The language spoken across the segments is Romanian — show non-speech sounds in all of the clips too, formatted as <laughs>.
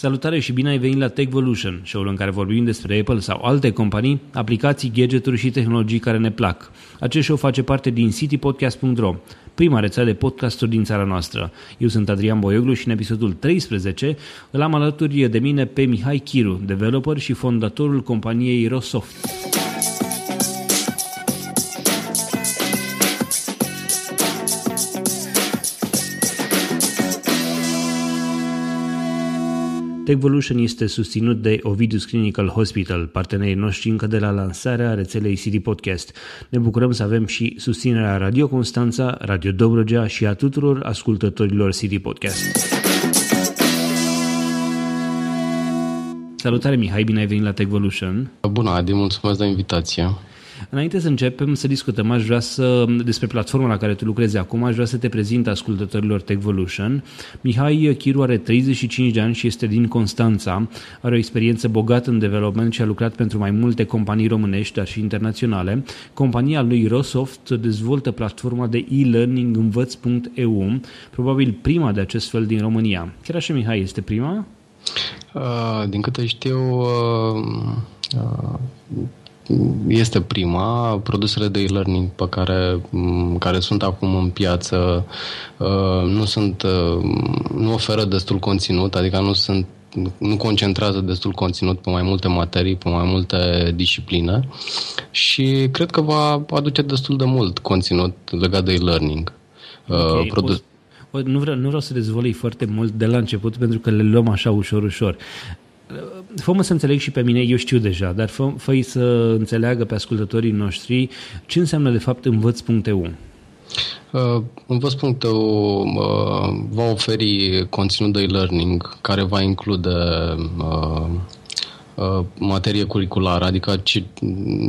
Salutare și bine ai venit la Techvolution, show-ul în care vorbim despre Apple sau alte companii, aplicații, gadgeturi și tehnologii care ne plac. Acest show face parte din citypodcast.ro, prima rețea de podcasturi din țara noastră. Eu sunt Adrian Boioglu și în episodul 13 îl am alături de mine pe Mihai Chiru, developer și fondatorul companiei Rosoft. Techvolution este susținut de Ovidus Clinical Hospital, partenerii noștri încă de la lansarea rețelei City Podcast. Ne bucurăm să avem și susținerea Radio Constanța, Radio Dobrogea și a tuturor ascultătorilor City Podcast. Salutare Mihai, bine ai venit la Techvolution. Bună, Adi, mulțumesc de invitație. Înainte să începem să discutăm, aș vrea să, despre platforma la care tu lucrezi acum, aș vrea să te prezint ascultătorilor Techvolution. Mihai Chiru are 35 de ani și este din Constanța, are o experiență bogată în development și a lucrat pentru mai multe companii românești, dar și internaționale. Compania lui Rosoft dezvoltă platforma de e-learning învăț.eu, probabil prima de acest fel din România. Chiar așa, Mihai, este prima? Uh, din câte știu, uh, uh, este prima. Produsele de e-learning pe care, care sunt acum în piață uh, nu sunt uh, nu oferă destul conținut, adică nu sunt nu concentrează destul conținut pe mai multe materii, pe mai multe discipline și cred că va aduce destul de mult conținut legat de e-learning. Uh, okay, Produs... Nu vreau, nu vreau să dezvolui foarte mult de la început pentru că le luăm așa ușor, ușor fă să înțeleg și pe mine, eu știu deja, dar fă, fă să înțeleagă pe ascultătorii noștri ce înseamnă de fapt învăț.eu. Uh, învăț.eu uh, va oferi conținut de e-learning care va include uh, uh, materie curriculară, adică ce,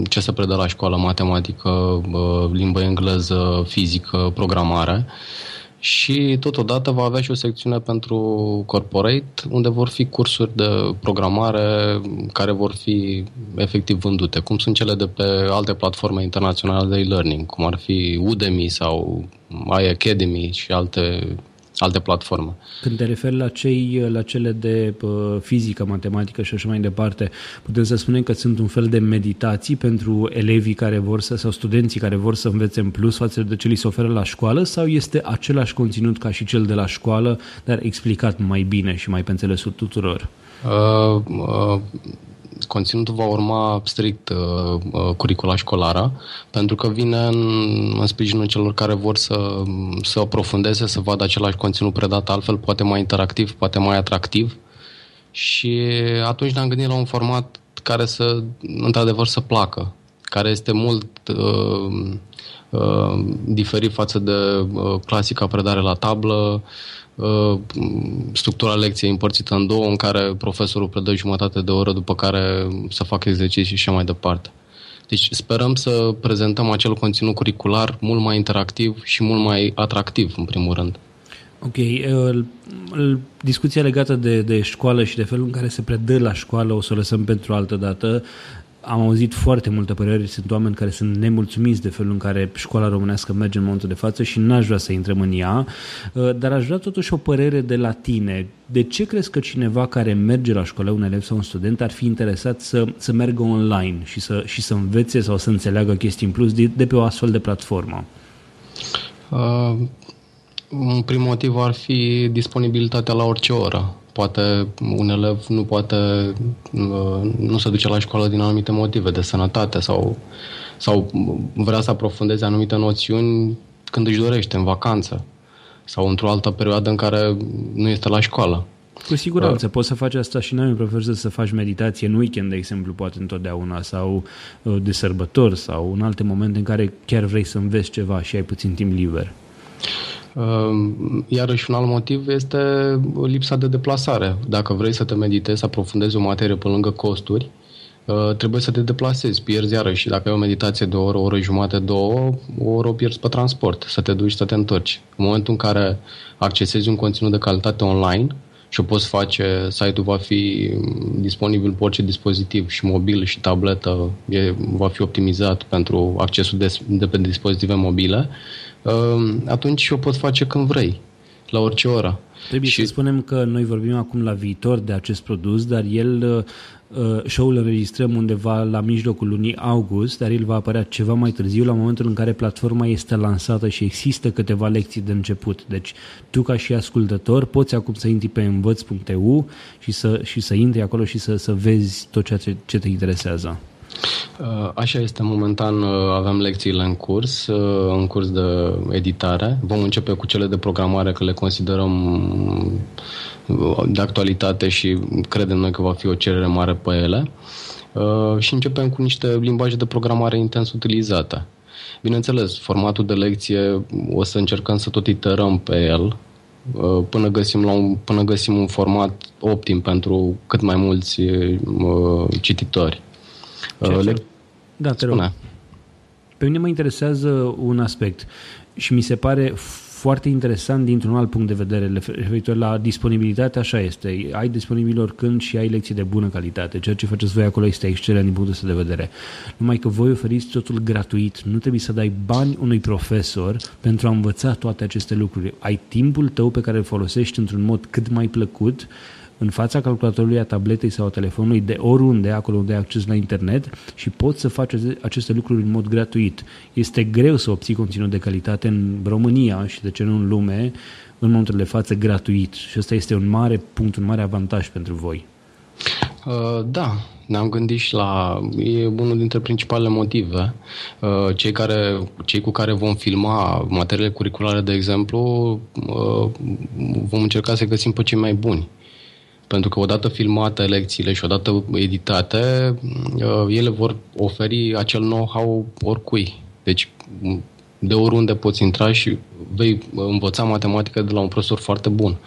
ce se predă la școală, matematică, uh, limbă engleză, fizică, programare. Uh, și totodată va avea și o secțiune pentru corporate, unde vor fi cursuri de programare care vor fi efectiv vândute, cum sunt cele de pe alte platforme internaționale de e-learning, cum ar fi Udemy sau iAcademy și alte alte platforme. Când te referi la, cei, la cele de uh, fizică, matematică și așa mai departe, putem să spunem că sunt un fel de meditații pentru elevii care vor să, sau studenții care vor să învețe în plus față de ce li se oferă la școală sau este același conținut ca și cel de la școală, dar explicat mai bine și mai pe înțelesul tuturor? Uh, uh, conținutul va urma strict uh, uh, curicula școlară, pentru că vine în, în sprijinul celor care vor să, să aprofundeze, să vadă același conținut predat altfel, poate mai interactiv, poate mai atractiv. Și atunci ne-am gândit la un format care să, într-adevăr, să placă, care este mult uh, uh, diferit față de uh, clasica predare la tablă, Uh, structura lecției împărțită în două, în care profesorul predă jumătate de oră, după care să facă exerciții și așa mai departe. Deci sperăm să prezentăm acel conținut curricular mult mai interactiv și mult mai atractiv, în primul rând. Ok. Uh, discuția legată de, de școală și de felul în care se predă la școală o să o lăsăm pentru altă dată am auzit foarte multe păreri, sunt oameni care sunt nemulțumiți de felul în care școala românească merge în momentul de față și n-aș vrea să intrăm în ea, uh, dar aș vrea totuși o părere de la tine. De ce crezi că cineva care merge la școală, un elev sau un student, ar fi interesat să, să meargă online și să, și să învețe sau să înțeleagă chestii în plus de, de pe o astfel de platformă? Uh, un prim motiv ar fi disponibilitatea la orice oră poate un elev nu poate uh, nu se duce la școală din anumite motive de sănătate sau, sau vrea să aprofundeze anumite noțiuni când își dorește, în vacanță sau într-o altă perioadă în care nu este la școală. Cu siguranță, uh, poți să faci asta și noi profesor să faci meditație în weekend, de exemplu, poate întotdeauna, sau uh, de sărbători, sau în alte momente în care chiar vrei să înveți ceva și ai puțin timp liber. Ehm, iarăși un alt motiv este lipsa de deplasare. Dacă vrei să te meditezi, să aprofundezi o materie pe lângă costuri, eh, trebuie să te deplasezi, pierzi iarăși. Dacă ai o meditație de o oră, o oră jumate, două, o oră o pierzi pe transport, să te duci, să te întorci. În momentul în care accesezi un conținut de calitate online și o poți face, site-ul va fi disponibil pe orice dispozitiv și mobil și tabletă, e, va fi optimizat pentru accesul de, de pe dispozitive mobile, Ehm, atunci o pot face când vrei. la orice oră. Trebuie și... să spunem că noi vorbim acum la viitor de acest produs, dar el uh, show-ul înregistrăm undeva la mijlocul lunii august, dar el va apărea ceva mai târziu, la momentul în care platforma este lansată și există câteva lecții de început. Deci tu ca și ascultător poți acum să intri pe învăț.eu și să, și să intri acolo și să, să vezi tot ceea ce, ce te interesează. Uh, așa este, momentan uh, avem lecțiile în curs, uh, în curs de editare. Vom începe cu cele de programare, că le considerăm de actualitate și credem noi că va fi o cerere mare pe ele. Și începem cu niște limbaje de programare intens utilizate. Bineînțeles, formatul de lecție o să încercăm să tot iterăm pe el, până găsim, la un, până găsim un format optim pentru cât mai mulți cititori. Ce, ce? Da, te rog. Pe mine mă interesează un aspect și mi se pare foarte interesant dintr-un alt punct de vedere referitor la disponibilitate, așa este. Ai disponibil oricând și ai lecții de bună calitate. Ceea ce faceți voi acolo este excelent din punctul ăsta de vedere. Numai că voi oferiți totul gratuit. Nu trebuie să dai bani unui profesor pentru a învăța toate aceste lucruri. Ai timpul tău pe care îl folosești într-un mod cât mai plăcut în fața calculatorului, a tabletei sau a telefonului, de oriunde, acolo unde ai acces la internet și poți să faci aceste lucruri în mod gratuit. Este greu să obții conținut de calitate în România și de ce nu în lume, în momentul de față, gratuit. Și ăsta este un mare punct, un mare avantaj pentru voi. Uh, da, ne-am gândit și la... E unul dintre principalele motive. Uh, cei, care, cei cu care vom filma materiile curriculare, de exemplu, uh, vom încerca să găsim pe cei mai buni. Pentru că odată filmate lecțiile și odată editate, uh, ele vor oferi acel know-how oricui. Deci de oriunde poți intra și vei învăța matematică de la un profesor foarte bun.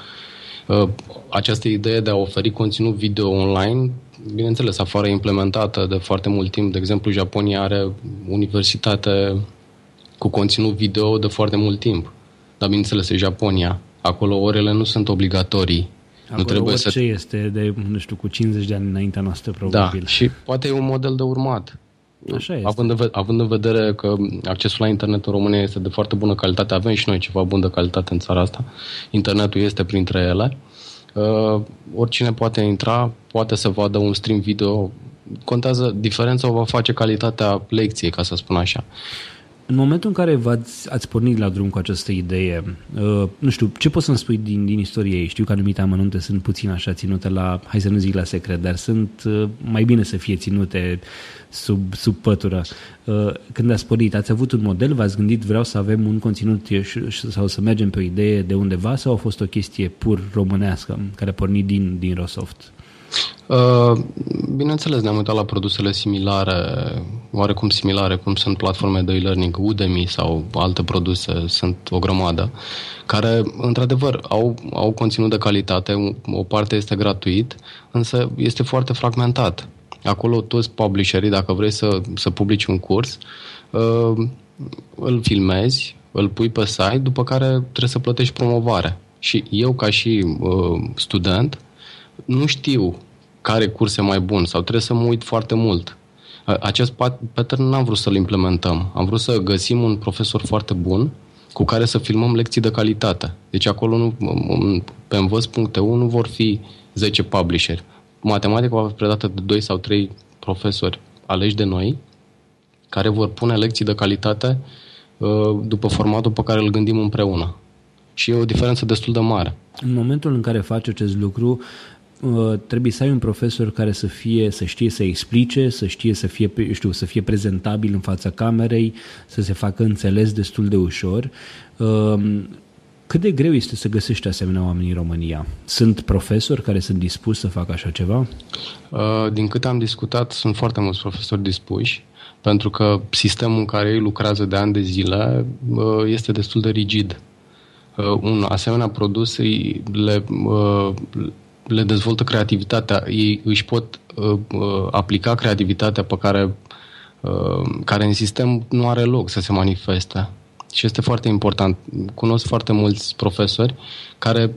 Uh, această idee de a oferi conținut video online, bineînțeles, afară implementată de foarte mult timp. De exemplu, Japonia are universitate cu conținut video de foarte mult timp. Dar, bineînțeles, e Japonia. Acolo orele nu sunt obligatorii Acolo nu trebuie orice să... este de, nu știu, cu 50 de ani înaintea noastră, probabil. Da, și poate e un model de urmat. Așa este. Având în, având în vedere că accesul la internet în România este de foarte bună calitate, avem și noi ceva bun de calitate în țara asta, internetul este printre ele, uh, oricine poate intra, poate să vadă un stream video, contează, diferența o va face calitatea lecției, ca să spun așa. În momentul în care v-ați, ați pornit la drum cu această idee, uh, nu știu, ce poți să-mi spui din, din istorie ei? Știu că anumite amănunte sunt puțin așa ținute la, hai să nu zic la secret, dar sunt uh, mai bine să fie ținute sub, sub pătură. Uh, când ați pornit, ați avut un model, v-ați gândit vreau să avem un conținut sau să mergem pe o idee de undeva sau a fost o chestie pur românească care a pornit din, din Rosoft? Uh, bineînțeles, ne-am uitat la produsele similare, oarecum similare, cum sunt platforme de e-learning, Udemy sau alte produse, sunt o grămadă, care, într-adevăr, au, au conținut de calitate, o parte este gratuit, însă este foarte fragmentat. Acolo toți publisherii, dacă vrei să, să publici un curs, uh, îl filmezi, îl pui pe site, după care trebuie să plătești promovare. Și eu, ca și uh, student, nu știu care curs e mai bun sau trebuie să mă uit foarte mult. Acest pattern n-am vrut să-l implementăm. Am vrut să găsim un profesor foarte bun cu care să filmăm lecții de calitate. Deci acolo nu, pe învăț.eu nu vor fi 10 publisheri. Matematica va fi predată de 2 sau 3 profesori aleși de noi, care vor pune lecții de calitate uh, după formatul pe care îl gândim împreună. Și e o diferență destul de mare. În momentul în care faci acest lucru, Uh, trebuie să ai un profesor care să fie, să știe să explice, să știe să fie, știu, să fie prezentabil în fața camerei, să se facă înțeles destul de ușor. Uh, cât de greu este să găsești asemenea oameni în România? Sunt profesori care sunt dispuși să facă așa ceva? Uh, din câte am discutat, sunt foarte mulți profesori dispuși, pentru că sistemul în care ei lucrează de ani de zile este destul de rigid. Un asemenea produs le, le dezvoltă creativitatea, ei își pot uh, uh, aplica creativitatea pe care, uh, care în sistem nu are loc să se manifeste. Și este foarte important. Cunosc foarte mulți profesori care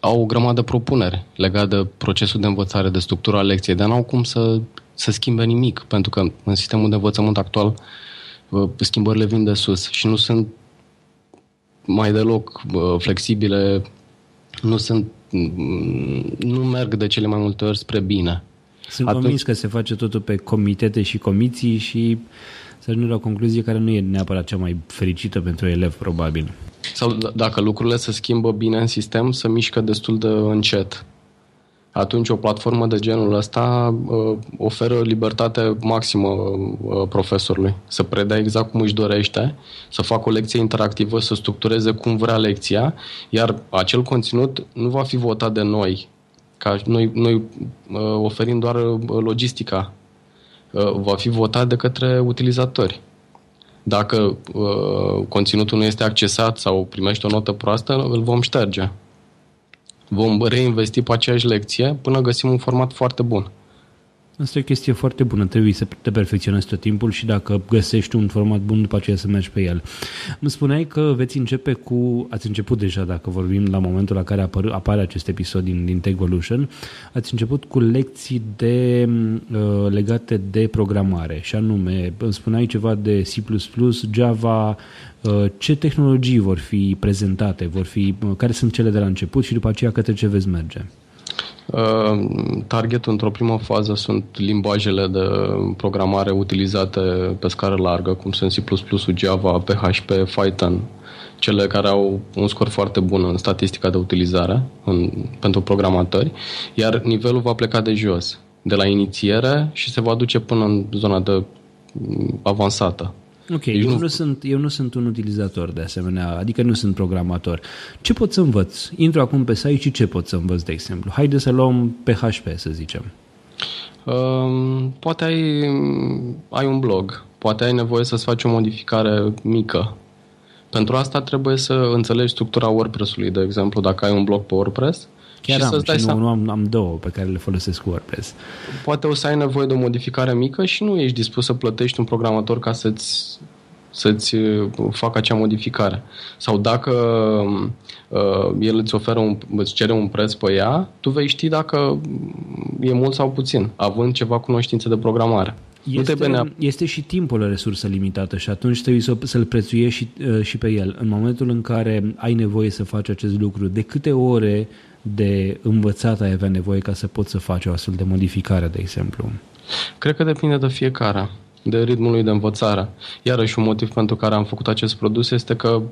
au o grămadă de propuneri legate de procesul de învățare, de structura lecției, dar n-au cum să, să schimbe nimic, pentru că în sistemul de învățământ actual uh, schimbările vin de sus și nu sunt mai deloc flexibile, nu sunt nu merg de cele mai multe ori spre bine. Sunt Atunci... convins că se face totul pe comitete și comiții și să ajungem la o concluzie care nu e neapărat cea mai fericită pentru elev, probabil. Sau d- dacă lucrurile se schimbă bine în sistem, se mișcă destul de încet. Atunci o platformă de genul ăsta uh, oferă libertate maximă uh, profesorului. Să predea exact cum își dorește, să facă o lecție interactivă, să structureze cum vrea lecția, iar acel conținut nu va fi votat de noi, ca noi, noi uh, oferim doar uh, logistica. Uh, va fi votat de către utilizatori. Dacă uh, conținutul nu este accesat sau primește o notă proastă, îl vom șterge. Vom reinvesti pe aceeași lecție până găsim un format foarte bun. Asta e o chestie foarte bună, trebuie să te perfecționezi tot timpul și dacă găsești un format bun, după aceea să mergi pe el. Îmi spuneai că veți începe cu, ați început deja, dacă vorbim la momentul la care apar, apare acest episod din, din Techvolution, ați început cu lecții de, uh, legate de programare și anume, îmi spuneai ceva de C++, Java, uh, ce tehnologii vor fi prezentate, vor fi, uh, care sunt cele de la început și după aceea către ce veți merge? Uh, targetul într-o primă fază sunt limbajele de programare utilizate pe scară largă, cum sunt C++, Java, PHP, Python, cele care au un scor foarte bun în statistica de utilizare în, pentru programatori, iar nivelul va pleca de jos, de la inițiere și se va duce până în zona de mm, avansată. Ok, eu nu... nu, sunt, eu nu sunt un utilizator de asemenea, adică nu sunt programator. Ce pot să învăț? Intru acum pe site și ce pot să învăț, de exemplu? Haide să luăm PHP, să zicem. Um, poate ai, ai un blog, poate ai nevoie să-ți faci o modificare mică. Pentru asta trebuie să înțelegi structura WordPress-ului, de exemplu, dacă ai un blog pe WordPress, Chiar și am, să-ți dai și nu, nu am, am două pe care le folosesc cu WordPress. Poate o să ai nevoie de o modificare mică și nu ești dispus să plătești un programator ca să-ți să-ți uh, facă acea modificare. Sau dacă uh, el îți oferă un, îți cere un preț pe ea, tu vei ști dacă e mult sau puțin, având ceva cunoștințe de programare. Este, nu este și timpul o resursă limitată și atunci trebuie să, să-l prețuiești și, uh, și pe el. În momentul în care ai nevoie să faci acest lucru, de câte ore de învățat ai avea nevoie ca să poți să faci o astfel de modificare, de exemplu? Cred că depinde de fiecare, de ritmul lui de învățare. Iarăși un motiv pentru care am făcut acest produs este că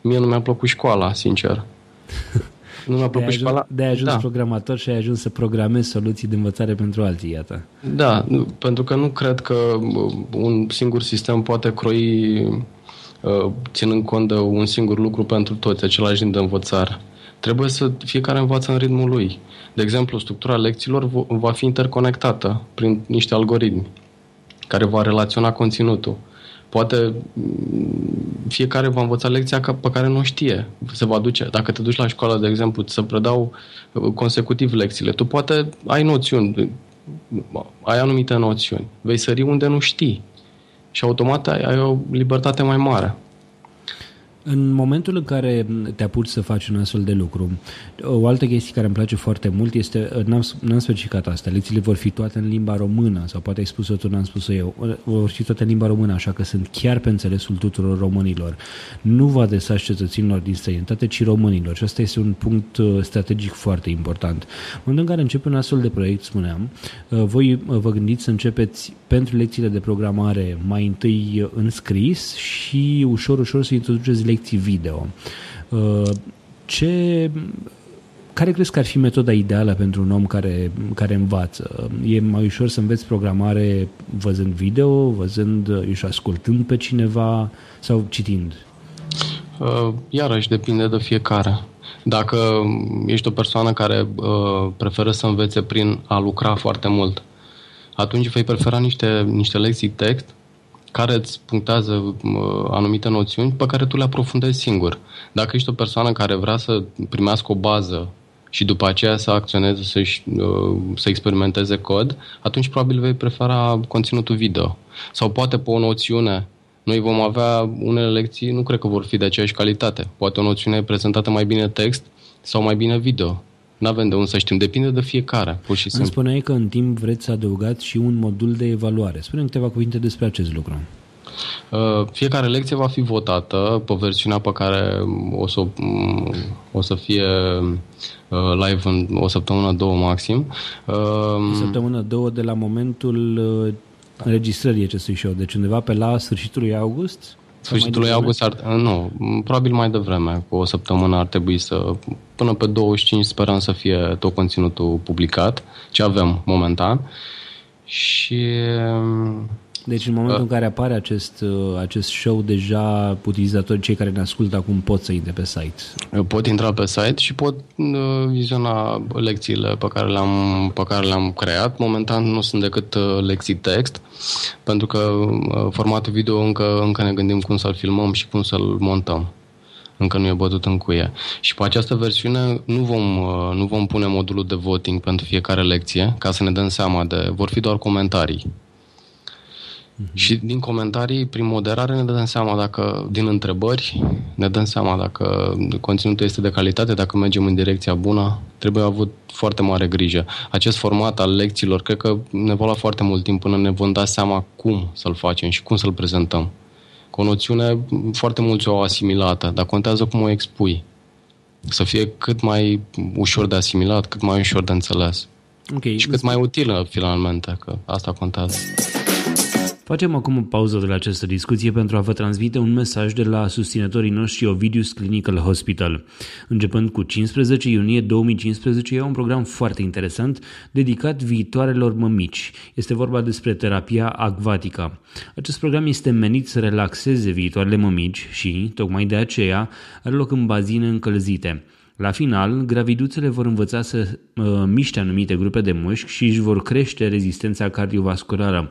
mie nu mi-a plăcut școala, sincer. <laughs> Nu mi-a plăcut de școala. De ai ajuns da. programator și ai ajuns să programezi soluții de învățare pentru alții, iată. Da, pentru că nu cred că un singur sistem poate croi uh, ținând cont de un singur lucru pentru toți, același ritm de învățare. Trebuie să fiecare învață în ritmul lui. De exemplu, structura lecțiilor va fi interconectată prin niște algoritmi care va relaționa conținutul. Poate mm, fiecare va învăța lecția pe care nu o știe. Se va duce. Dacă te duci la școală, de exemplu, să predau uh, consecutiv lecțiile, tu poate ai noțiuni, ai anumite noțiuni. Vei sări unde nu știi. Și automat ai, ai o libertate mai mare. În momentul în care te apuci să faci un astfel de lucru, o altă chestie care îmi place foarte mult este, n-am, n-am specificat asta, lecțiile vor fi toate în limba română, sau poate ai spus-o tu, n-am spus-o eu, vor fi toate în limba română, așa că sunt chiar pe înțelesul tuturor românilor. Nu vă adresați cetățenilor din străinătate, ci românilor. Și asta este un punct uh, strategic foarte important. În momentul în care începe un astfel de proiect, spuneam, uh, voi uh, vă gândiți să începeți pentru lecțiile de programare mai întâi în scris și ușor, ușor să introduceți lecții video. Uh, ce, care crezi că ar fi metoda ideală pentru un om care, care învață? E mai ușor să înveți programare văzând video, văzând și ascultând pe cineva sau citind? Uh, iarăși depinde de fiecare. Dacă ești o persoană care uh, preferă să învețe prin a lucra foarte mult, atunci vei prefera niște, niște lecții text care îți punctează anumite noțiuni pe care tu le aprofundezi singur. Dacă ești o persoană care vrea să primească o bază și după aceea să acționeze, să, uh, să experimenteze cod, atunci probabil vei prefera conținutul video. Sau poate pe o noțiune. Noi vom avea unele lecții, nu cred că vor fi de aceeași calitate. Poate o noțiune prezentată mai bine text sau mai bine video. Nu avem de unde să știm, depinde de fiecare, pur și simplu. Îmi spuneai că în timp vreți să adăugați și un modul de evaluare. Spune câteva cuvinte despre acest lucru. Uh, fiecare lecție va fi votată pe versiunea pe care o să, mm, o să fie uh, live în o săptămână, două maxim. O săptămână, două de la momentul înregistrării acestui show, deci undeva pe la sfârșitul lui august? Sfârșitul lui august, ar, nu, probabil mai devreme, cu o săptămână ar trebui să, până pe 25 sperăm să fie tot conținutul publicat, ce avem momentan. Și deci în momentul uh. în care apare acest, uh, acest show, deja utilizatorii, cei care ne ascultă acum, pot să intre pe site. Pot intra pe site și pot uh, viziona lecțiile pe care le-am, pe care le-am creat. Momentan nu sunt decât uh, lecții text, pentru că uh, formatul video încă, încă ne gândim cum să-l filmăm și cum să-l montăm încă nu e bătut în cuie. Și pe această versiune nu vom, uh, nu vom pune modulul de voting pentru fiecare lecție, ca să ne dăm seama de... vor fi doar comentarii. Mm-hmm. Și din comentarii, prin moderare, ne dăm seama dacă, din întrebări, ne dăm seama dacă conținutul este de calitate, dacă mergem în direcția bună. Trebuie avut foarte mare grijă. Acest format al lecțiilor, cred că ne va lua foarte mult timp până ne vom da seama cum să-l facem și cum să-l prezentăm. Cu o noțiune foarte mulți o asimilată, dar contează cum o expui. Să fie cât mai ușor de asimilat, cât mai ușor de înțeles. Okay. Și cât mai utilă, finalmente, că asta contează. Facem acum o pauză de la această discuție pentru a vă transmite un mesaj de la susținătorii noștri Ovidius Clinical Hospital. Începând cu 15 iunie 2015, e un program foarte interesant dedicat viitoarelor mămici. Este vorba despre terapia acvatica. Acest program este menit să relaxeze viitoarele mămici și, tocmai de aceea, are loc în bazine încălzite. La final, graviduțele vor învăța să uh, miște anumite grupe de mușchi și își vor crește rezistența cardiovasculară.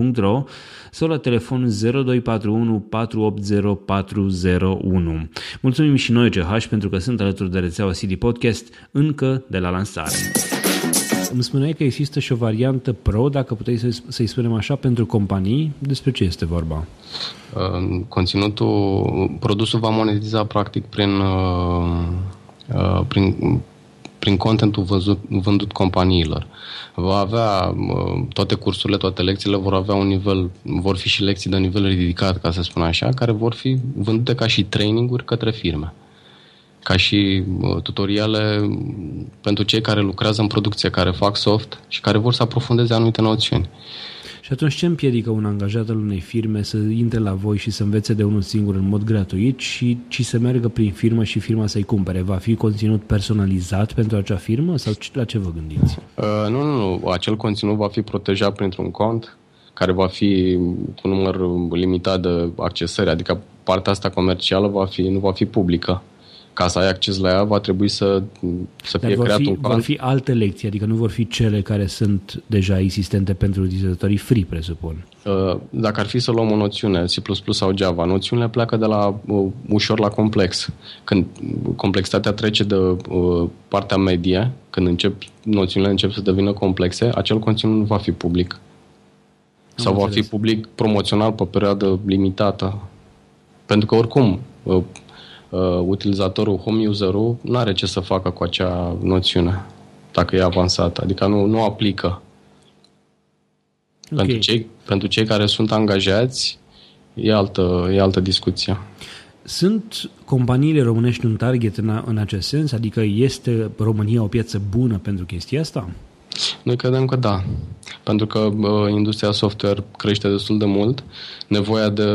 www.ovidius-ch.ro sau la telefon 0241 480 401. Mulțumim și noi CH pentru că sunt alături de rețeaua CD Podcast încă de la lansare. Îmi spuneai că există și o variantă pro, dacă puteai să, să-i spunem așa, pentru companii. Despre ce este vorba? Conținutul, produsul va monetiza practic prin, uh, uh, prin, prin contentul văzut, vândut companiilor. Va avea uh, toate cursurile, toate lecțiile vor avea un nivel, vor fi și lecții de nivel ridicat, ca să spun așa, care vor fi vândute ca și traininguri către firme ca și tutoriale pentru cei care lucrează în producție, care fac soft și care vor să aprofundeze anumite noțiuni. Și atunci ce împiedică un angajat al unei firme să intre la voi și să învețe de unul singur în mod gratuit și ci să meargă prin firmă și firma să-i cumpere? Va fi conținut personalizat pentru acea firmă sau la ce vă gândiți? Uh, nu, nu, nu. Acel conținut va fi protejat printr-un cont care va fi cu număr limitat de accesări, adică partea asta comercială va fi, nu va fi publică ca să ai acces la ea, va trebui să, să fie creat fi, un cont. Vor fi alte lecții, adică nu vor fi cele care sunt deja existente pentru utilizatorii free, presupun. Uh, dacă ar fi să luăm o noțiune, C++ sau Java, noțiunile pleacă de la uh, ușor la complex. Când complexitatea trece de uh, partea medie, când încep, noțiunile încep să devină complexe, acel conținut nu va fi public. Am sau înțeles. va fi public promoțional pe o perioadă limitată. Pentru că oricum uh, utilizatorul, home user-ul, nu are ce să facă cu acea noțiune, dacă e avansată. Adică nu, nu aplică. Okay. Pentru, cei, pentru cei care sunt angajați, e altă, e altă discuție. Sunt companiile românești un target în, în acest sens? Adică este România o piață bună pentru chestia asta? Noi credem că da, pentru că uh, industria software crește destul de mult, nevoia de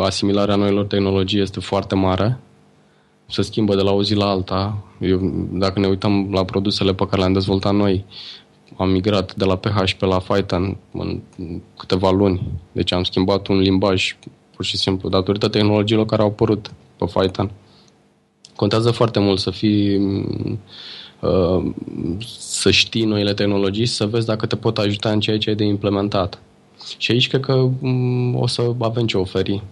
asimilare a noilor tehnologii este foarte mare, se schimbă de la o zi la alta. Eu, dacă ne uităm la produsele pe care le-am dezvoltat noi, am migrat de la PHP la Python în câteva luni. Deci am schimbat un limbaj pur și simplu datorită tehnologiilor care au apărut pe Python. Contează foarte mult să fii uh, să știi noile tehnologii și să vezi dacă te pot ajuta în ceea ce ai de implementat. Și aici cred că mm, o să avem ce oferi.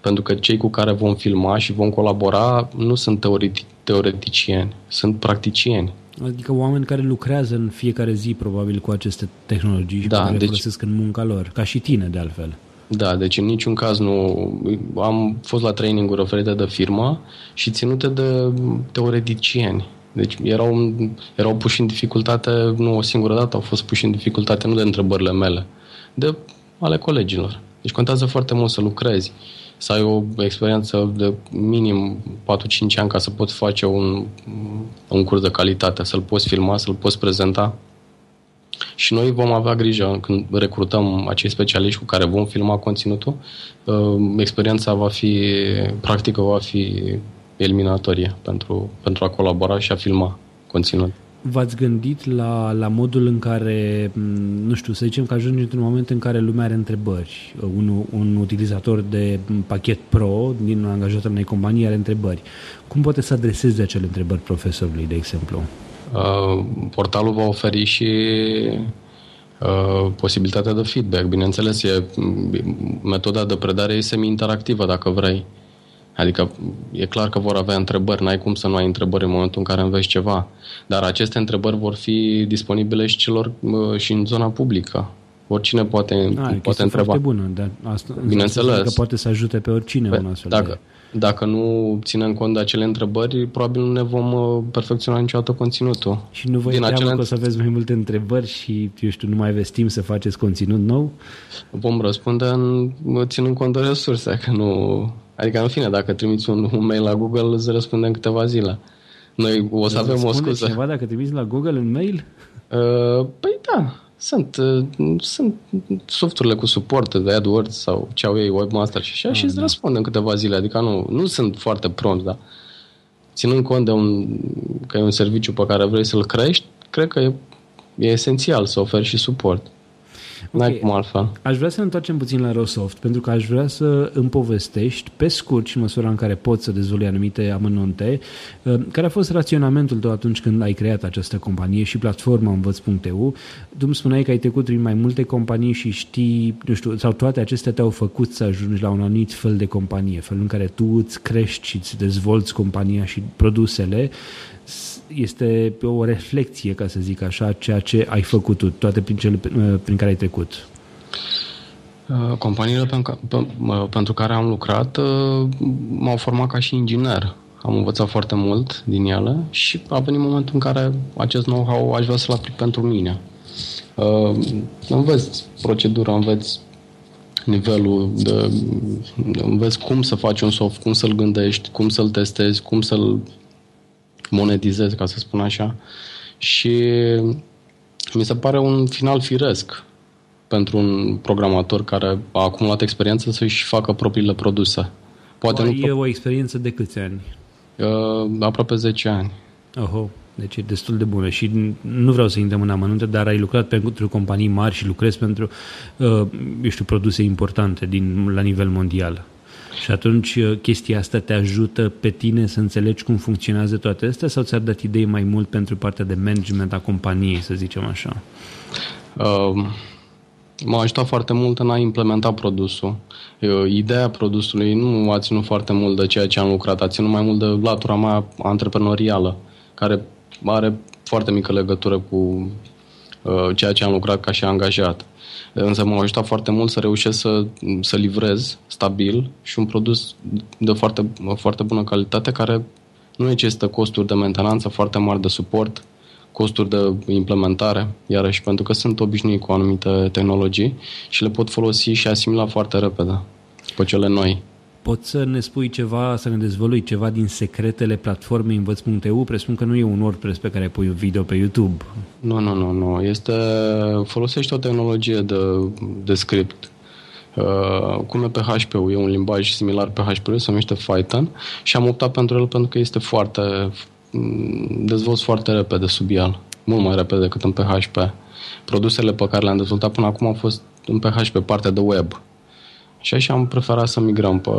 Pentru că cei cu care vom filma și vom colabora nu sunt teoreti- teoreticieni, sunt practicieni. Adică oameni care lucrează în fiecare zi probabil cu aceste tehnologii și da, care le deci, folosesc în munca lor, ca și tine de altfel. Da, deci în niciun caz nu... Am fost la training-uri oferite de firmă și ținute de teoreticieni. Deci erau, erau puși în dificultate, nu o singură dată, au fost puși în dificultate nu de întrebările mele, de ale colegilor. Deci contează foarte mult să lucrezi, să ai o experiență de minim 4-5 ani ca să poți face un, un curs de calitate, să-l poți filma, să-l poți prezenta. Și noi vom avea grijă când recrutăm acei specialiști cu care vom filma conținutul, uh, experiența va fi, practică va fi eliminatorie pentru, pentru a colabora și a filma conținut. V-ați gândit la, la modul în care, nu știu, să zicem că ajunge într-un moment în care lumea are întrebări. Un, un utilizator de pachet pro din un angajat al unei companii are întrebări. Cum poate să adreseze acele întrebări profesorului, de exemplu? Uh, portalul va oferi și uh, posibilitatea de feedback. Bineînțeles, e, metoda de predare e semi-interactivă, dacă vrei. Adică e clar că vor avea întrebări, n-ai cum să nu ai întrebări în momentul în care înveți ceva. Dar aceste întrebări vor fi disponibile și celor și în zona publică. Oricine poate, A, poate întreba. foarte bună, dar asta Bineînțeles. că poate să ajute pe oricine pe, un astfel dacă, de... dacă nu ținem cont de acele întrebări, probabil nu ne vom uh, perfecționa niciodată conținutul. Și nu vă Din acele... că o să aveți mai multe întrebări și, eu știu, nu mai aveți timp să faceți conținut nou? Vom răspunde în, ținând cont de resurse, că nu Adică, în fine, dacă trimiți un, un <laughs> mail la Google, îți răspunde în câteva zile. Noi o să avem o scuză. cineva dacă trimiți la Google un mail? Uh, păi da, sunt, uh, sunt softurile cu suport de AdWords sau ce au ei, Webmaster și așa, ah, și îți da. răspunde în câteva zile. Adică nu, nu sunt foarte prompt, da. Ținând cont de un, că e un serviciu pe care vrei să-l crești, cred că e, e esențial să oferi și suport. Okay. cum altfel. Aș vrea să ne întoarcem puțin la Rosoft, pentru că aș vrea să îmi povestești, pe scurt și în măsura în care poți să dezvolui anumite amănunte, uh, care a fost raționamentul tău atunci când ai creat această companie și platforma învăț.eu. Tu îmi spuneai că ai trecut prin mai multe companii și știi, nu știu, sau toate acestea te-au făcut să ajungi la un anumit fel de companie, felul în care tu îți crești și îți dezvolți compania și produsele este o reflexie, ca să zic așa, ceea ce ai făcut tu, toate prin, cele prin care ai trecut. Uh, companiile pentru care am lucrat uh, m-au format ca și inginer. Am învățat foarte mult din ele și a venit momentul în care acest know-how aș vrea să-l aplic pentru mine. Uh, înveți procedura, înveți nivelul de, înveți cum să faci un soft, cum să-l gândești, cum să-l testezi, cum să-l monetizez, ca să spun așa. Și mi se pare un final firesc pentru un programator care a acumulat experiență să-și facă propriile produse. Poate nu e o experiență de câți ani? Uh, aproape 10 ani. Oho, deci e destul de bună și nu vreau să intrăm în amănunte, dar ai lucrat pentru companii mari și lucrezi pentru, uh, eu știu, produse importante din, la nivel mondial. Și atunci uh, chestia asta te ajută pe tine să înțelegi cum funcționează toate astea sau ți-ar dat idei mai mult pentru partea de management a companiei, să zicem așa? Uh, m-a ajutat foarte mult în a implementa produsul. Uh, ideea produsului nu a ținut foarte mult de ceea ce am lucrat, a ținut mai mult de latura mea antreprenorială, care are foarte mică legătură cu uh, ceea ce am lucrat ca și angajat. Însă m-a ajutat foarte mult să reușesc să, să livrez stabil și un produs de foarte, foarte bună calitate care nu necesită costuri de mentenanță foarte mari de suport, costuri de implementare, iarăși pentru că sunt obișnuit cu anumite tehnologii și le pot folosi și asimila foarte repede pe cele noi Poți să ne spui ceva, să ne dezvălui ceva din secretele platformei învăț.eu? Presupun că nu e un WordPress pe care pui video pe YouTube. Nu, nu, nu, nu. Este, folosește o tehnologie de, de script Uh, cum e PHP, e un limbaj similar PHP, se numește Python și am optat pentru el pentru că este foarte mm, dezvolți foarte repede sub el, mult mai repede decât în PHP. Produsele pe care le-am dezvoltat până acum au fost în PHP, partea de web. Și așa am preferat să migrăm pe,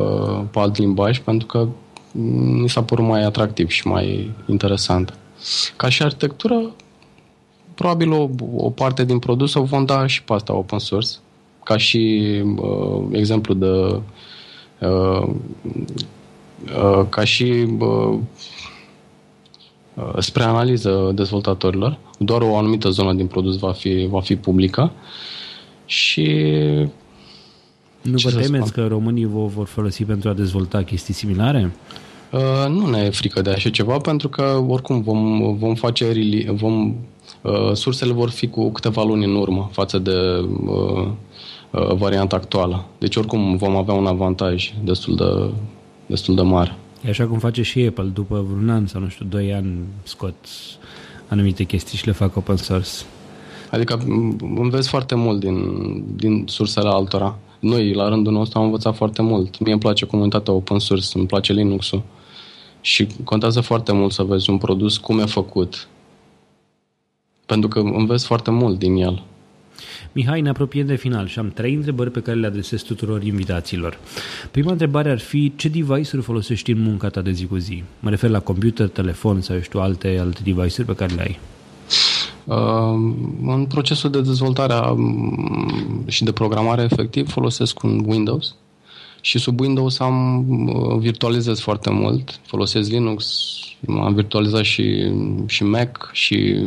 pe alt limbaj pentru că mi s-a părut mai atractiv și mai interesant. Ca și arhitectură, probabil o, o parte din produs o vom da și pe asta open source, ca și uh, exemplu de uh, uh, ca și uh, uh, spre analiză dezvoltatorilor. Doar o anumită zonă din produs va fi, va fi publică și nu vă temeți că românii vă vor folosi pentru a dezvolta chestii similare? Uh, nu ne e frică de așa ceva, pentru că oricum vom, vom face vom, uh, sursele vor fi cu câteva luni în urmă față de uh, uh, varianta actuală. Deci oricum vom avea un avantaj destul de, destul de mare. E așa cum face și Apple, după vreun an sau nu știu, doi ani scot anumite chestii și le fac open source. Adică înveți foarte mult din, din sursele altora. Noi, la rândul nostru, am învățat foarte mult. Mie îmi place comunitatea open source, îmi place Linux-ul. Și contează foarte mult să vezi un produs cum e făcut. Pentru că înveți foarte mult din el. Mihai, ne apropiem de final și am trei întrebări pe care le adresez tuturor invitațiilor. Prima întrebare ar fi ce device-uri folosești în munca ta de zi cu zi? Mă refer la computer, telefon sau, eu știu, alte, alte device-uri pe care le ai. Uh, în procesul de dezvoltare um, și de programare efectiv folosesc un Windows și sub Windows am uh, virtualizez foarte mult, folosesc Linux, am virtualizat și, și Mac și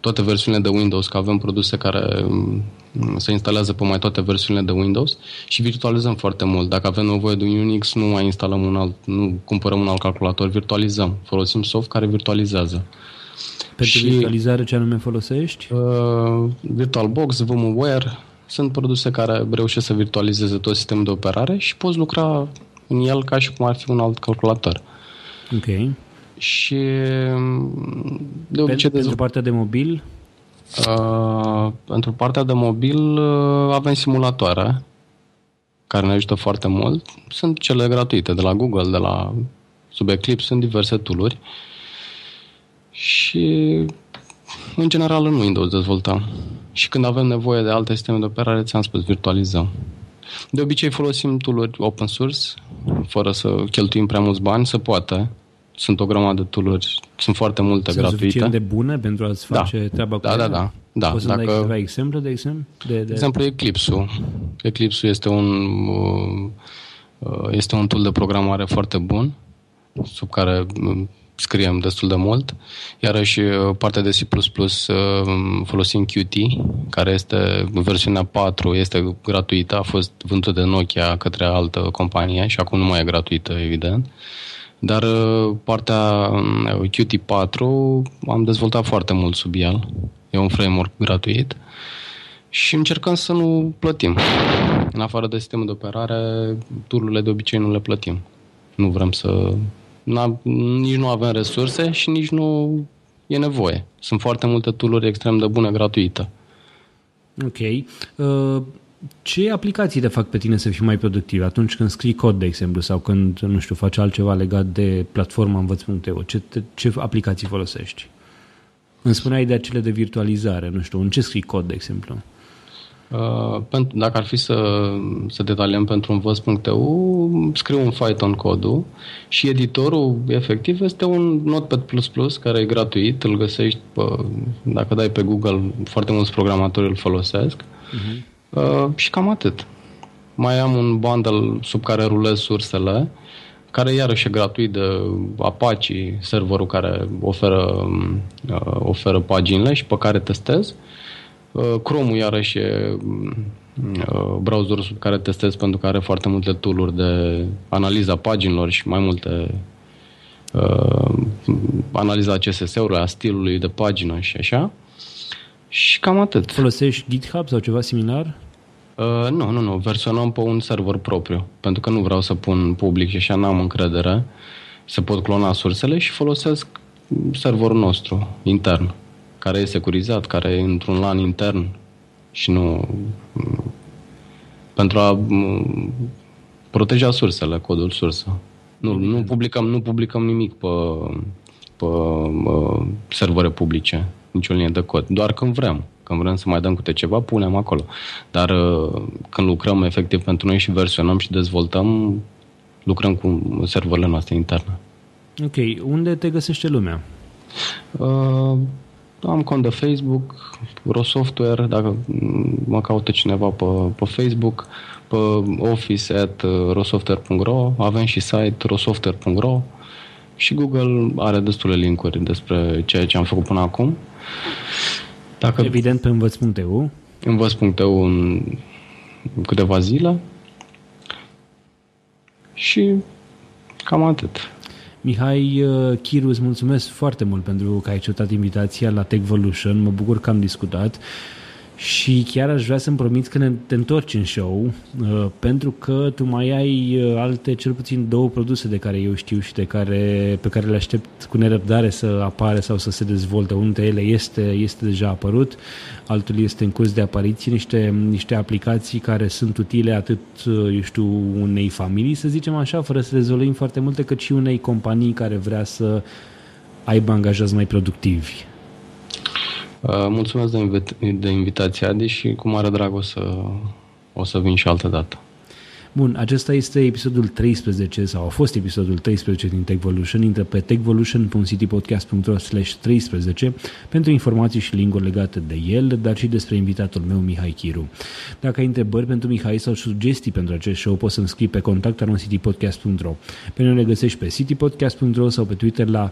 toate versiunile de Windows, că avem produse care mm, se instalează pe mai toate versiunile de Windows și virtualizăm foarte mult. Dacă avem nevoie de un Unix, nu mai instalăm un alt, nu cumpărăm un alt calculator, virtualizăm. Folosim soft care virtualizează. Pentru și, virtualizare ce anume folosești? Uh, VirtualBox, VMware, sunt produse care reușesc să virtualizeze tot sistemul de operare și poți lucra în el ca și cum ar fi un alt calculator. Ok. Și de obicei... Pentru, pentru partea de mobil? Uh, pentru partea de mobil uh, avem simulatoare care ne ajută foarte mult. Sunt cele gratuite de la Google, de la sub Eclipse, sunt diverse tooluri. Și în general în Windows dezvoltăm. Și când avem nevoie de alte sisteme de operare, ți-am spus, virtualizăm. De obicei folosim tooluri open source, fără să cheltuim prea mulți bani, se poate sunt o grămadă de tooluri, sunt foarte multe sunt gratuite. Sunt de bune pentru a-ți da. face da. treaba cu Da, da, da. da. Poți să Dacă... dai exemple, de exemplu? De, de... de exemplu, Eclipse-ul. Eclipse-ul este un, uh, este un tool de programare foarte bun, sub care um, scriem destul de mult. Iarăși, uh, partea de C++ uh, folosim Qt, care este versiunea 4, este gratuită, a fost vândută de Nokia către altă companie și acum nu mai e gratuită, evident. Dar uh, partea um, Qt4 am dezvoltat foarte mult sub el. E un framework gratuit și încercăm să nu plătim. În afară de sistemul de operare, tururile de obicei nu le plătim. Nu vrem să... nici nu avem resurse și nici nu e nevoie. Sunt foarte multe tooluri extrem de bune gratuite. Ok. Uh, ce aplicații te fac pe tine să fii mai productiv atunci când scrii cod, de exemplu, sau când, nu știu, faci altceva legat de platforma învăț.eu? Ce, ce aplicații folosești? Îmi spuneai de acele de virtualizare, nu știu, în ce scrii cod, de exemplu? Uh, pentru, dacă ar fi să, să detaliem pentru învăț.eu, scriu un Python codul și editorul efectiv este un Notepad++ care e gratuit, îl găsești, pe, dacă dai pe Google, foarte mulți programatori îl folosesc. Uh-huh. Uh, și cam atât. Mai am un bundle sub care rulez sursele, care iarăși e gratuit de Apache, serverul care oferă, uh, oferă paginile și pe care testez. Uh, Chrome-ul iarăși e uh, browserul sub care testez pentru că are foarte multe tool de analiza paginilor și mai multe uh, analiza CSS-ului, a stilului de pagină și așa. Și cam atât. Folosești GitHub sau ceva similar? Uh, nu, nu, nu. Versionăm pe un server propriu. Pentru că nu vreau să pun public și așa n-am încredere. Se pot clona sursele și folosesc serverul nostru intern, care e securizat, care e într-un LAN intern și nu pentru a proteja sursele, codul sursă. Nu, nu, publicăm, nu publicăm nimic pe, pe uh, servere publice, nicio linie de cod, doar când vrem. Când vrem să mai dăm câte ceva, punem acolo. Dar uh, când lucrăm efectiv pentru noi și versionăm și dezvoltăm, lucrăm cu serverele noastre interne. Ok. Unde te găsește lumea? Uh, am cont de Facebook, RoSoftware, dacă mă caută cineva pe, pe Facebook, pe office at rosoftware.ro, avem și site rosoftware.ro și Google are destule linkuri despre ceea ce am făcut până acum. Dacă Evident pe învăț.eu. Învăț.eu în câteva zile și cam atât. Mihai uh, Chiru, îți mulțumesc foarte mult pentru că ai acceptat invitația la Techvolution. Mă bucur că am discutat. Uh, și chiar aș vrea să-mi promit că ne, te întorci în show, uh, pentru că tu mai ai uh, alte, cel puțin două produse de care eu știu și de care, pe care le aștept cu nerăbdare să apare sau să se dezvolte. Unul dintre ele este, este deja apărut, altul este în curs de apariție, niște, niște aplicații care sunt utile atât, uh, eu știu, unei familii, să zicem așa, fără să dezvolui foarte multe, cât și unei companii care vrea să aibă angajați mai productivi. Uh, mulțumesc de, invit- de invitația, Adi, și cu mare drag o să, o să vin și altă dată. Bun, acesta este episodul 13 sau a fost episodul 13 din Techvolution. Intră pe techvolution.citypodcast.ro 13 pentru informații și linguri legate de el, dar și despre invitatul meu, Mihai Chiru. Dacă ai întrebări pentru Mihai sau sugestii pentru acest show, poți să-mi scrii pe contact.citypodcast.ro Pe noi le găsești pe citypodcast.ro sau pe Twitter la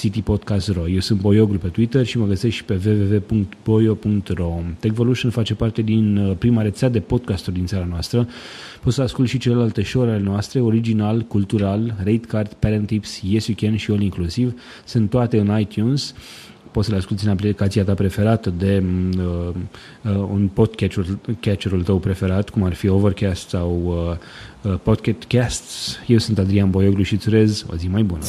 citypodcast.ro Eu sunt Boioglu pe Twitter și mă găsești și pe www.boio.ro Techvolution face parte din uh, prima rețea de podcasturi din țara noastră Poți să asculti și celelalte show ale noastre, original, cultural, rate card, parent tips, yes you can și all inclusiv. Sunt toate în iTunes poți să le asculti în aplicația ta preferată de uh, uh, un podcatcher-ul catcher tău preferat, cum ar fi Overcast sau uh, uh, Podcasts. Eu sunt Adrian Boioglu și îți urez o zi mai bună.